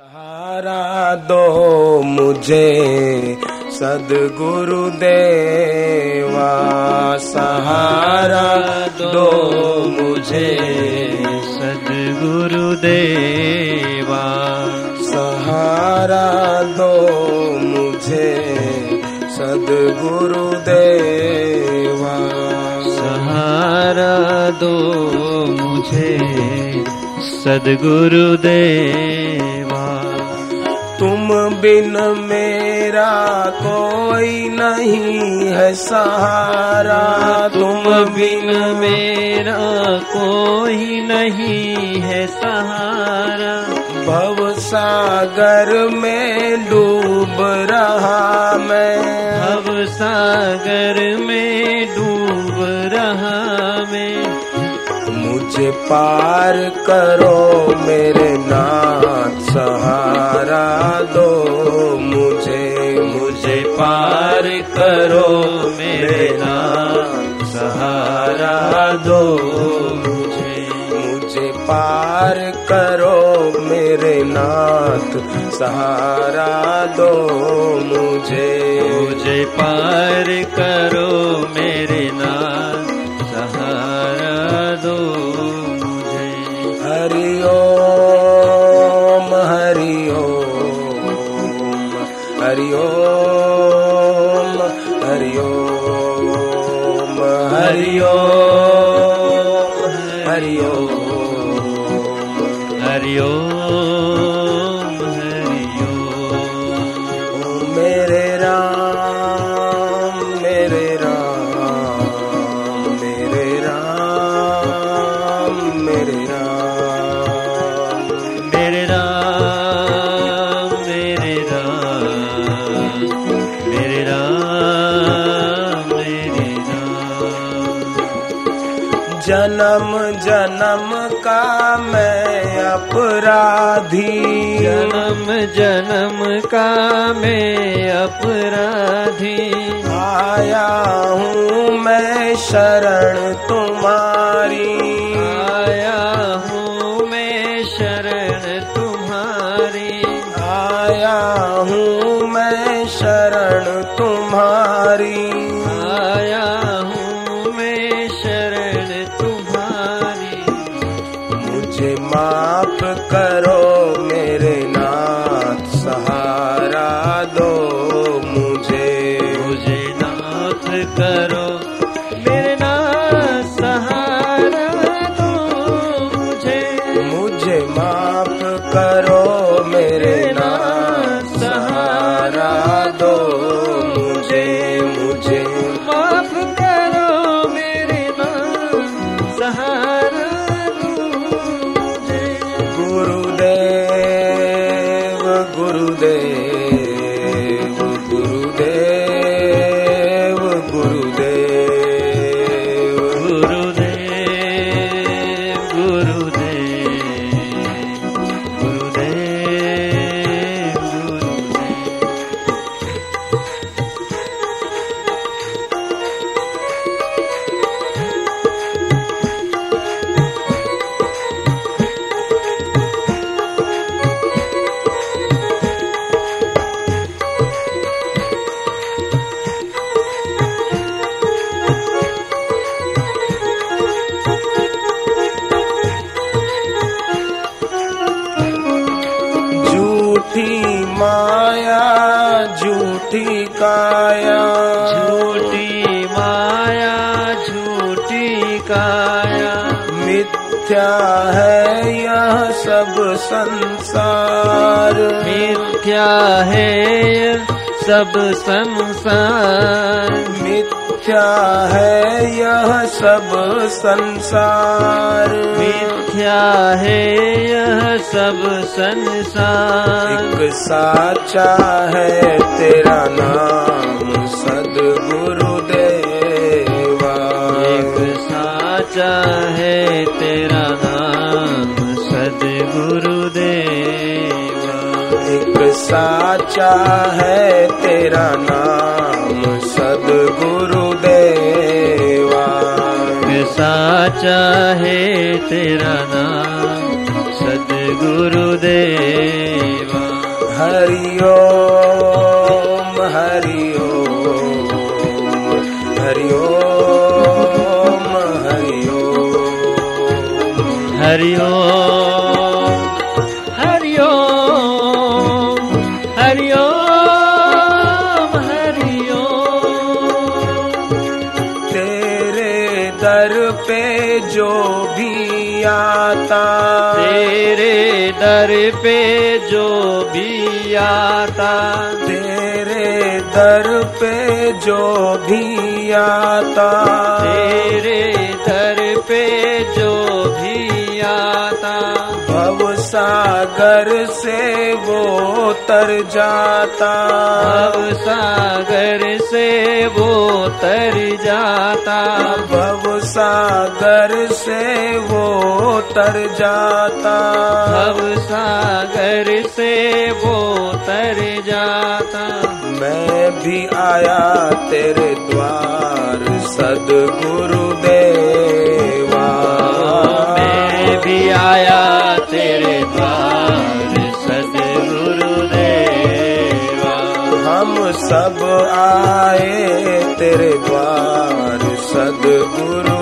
सहारा दो मुझे, सदगुरु देवा। सहारा दो मुझे, सदगुरु देवा। सहारा दो मुझे, सदगुरु देवा। सहारा दो मुझे, सदगुरु देवा। बिन मेरा कोई नहीं है सहारा। तुम बिन मेरा कोई नहीं है सहारा। भव सागर में डूब रहा मैं। भव सागर में डूब रहा मैं। मुझे पार करो मेरे नाथ सहारा दो मुझे। मुझे पार करो मेरे नाथ सहारा दो मुझे। मुझे पार करो मेरे नाथ सहारा दो मुझे। मुझे पार करो मेरे नाथ। Om Hari Om Hari Om Hari Om जन्म जन्म का मैं अपराधी। जन्म जन्म का मैं अपराधी। आया हूँ मैं शरण तुम्हारी। आया हूँ मैं शरण तुम्हारी। आया हूँ मैं शरण तुम्हारी। आया काया मिथ्या है यह सब संसार। मिथ्या है यह सब संसार। मिथ्या है यह सब संसार। मिथ्या है यह सब संसार। एक साचा है तेरा नाम सदगुरु साचा है तेरा नाम सदगुरु देवा साचा है तेरा नाम सदगुरु देवा हरिओ हरिओ हरिओम। हरिओ हरिओ जाता तेरे दर पे जो भी आता। तेरे दर पे जो भी आता। सागर से वो तर जाता। भव सागर से वो तर जाता। भव सागर से वो तर जाता। भव सागर से वो तर जाता। मैं भी आया तेरे द्वार सदगुरु सब आए तेरे द्वार सदगुरु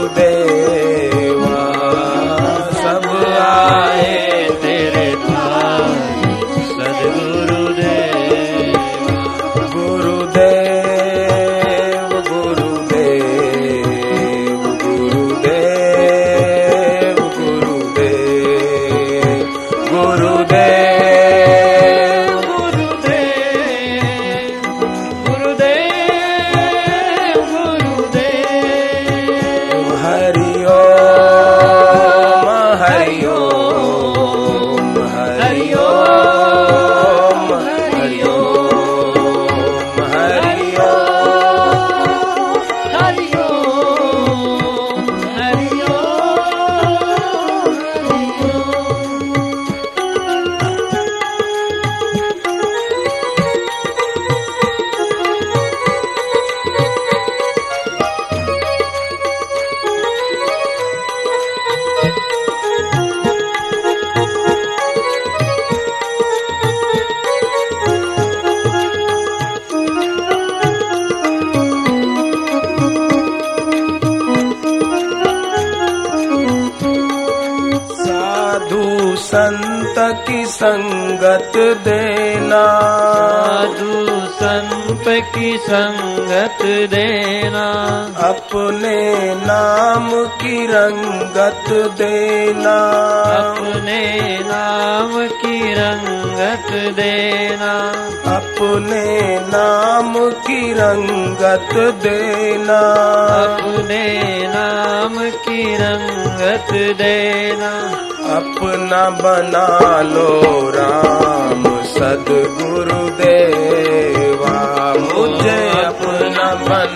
संत की संगत देना। साधु संत की संगत देना। अपने नाम की रंगत देना। अपने नाम की रंगत देना। अपने नाम की रंगत देना। अपने नाम की रंगत देना। अपना बना लो राम सदगुरु देवा मुझे अपना बना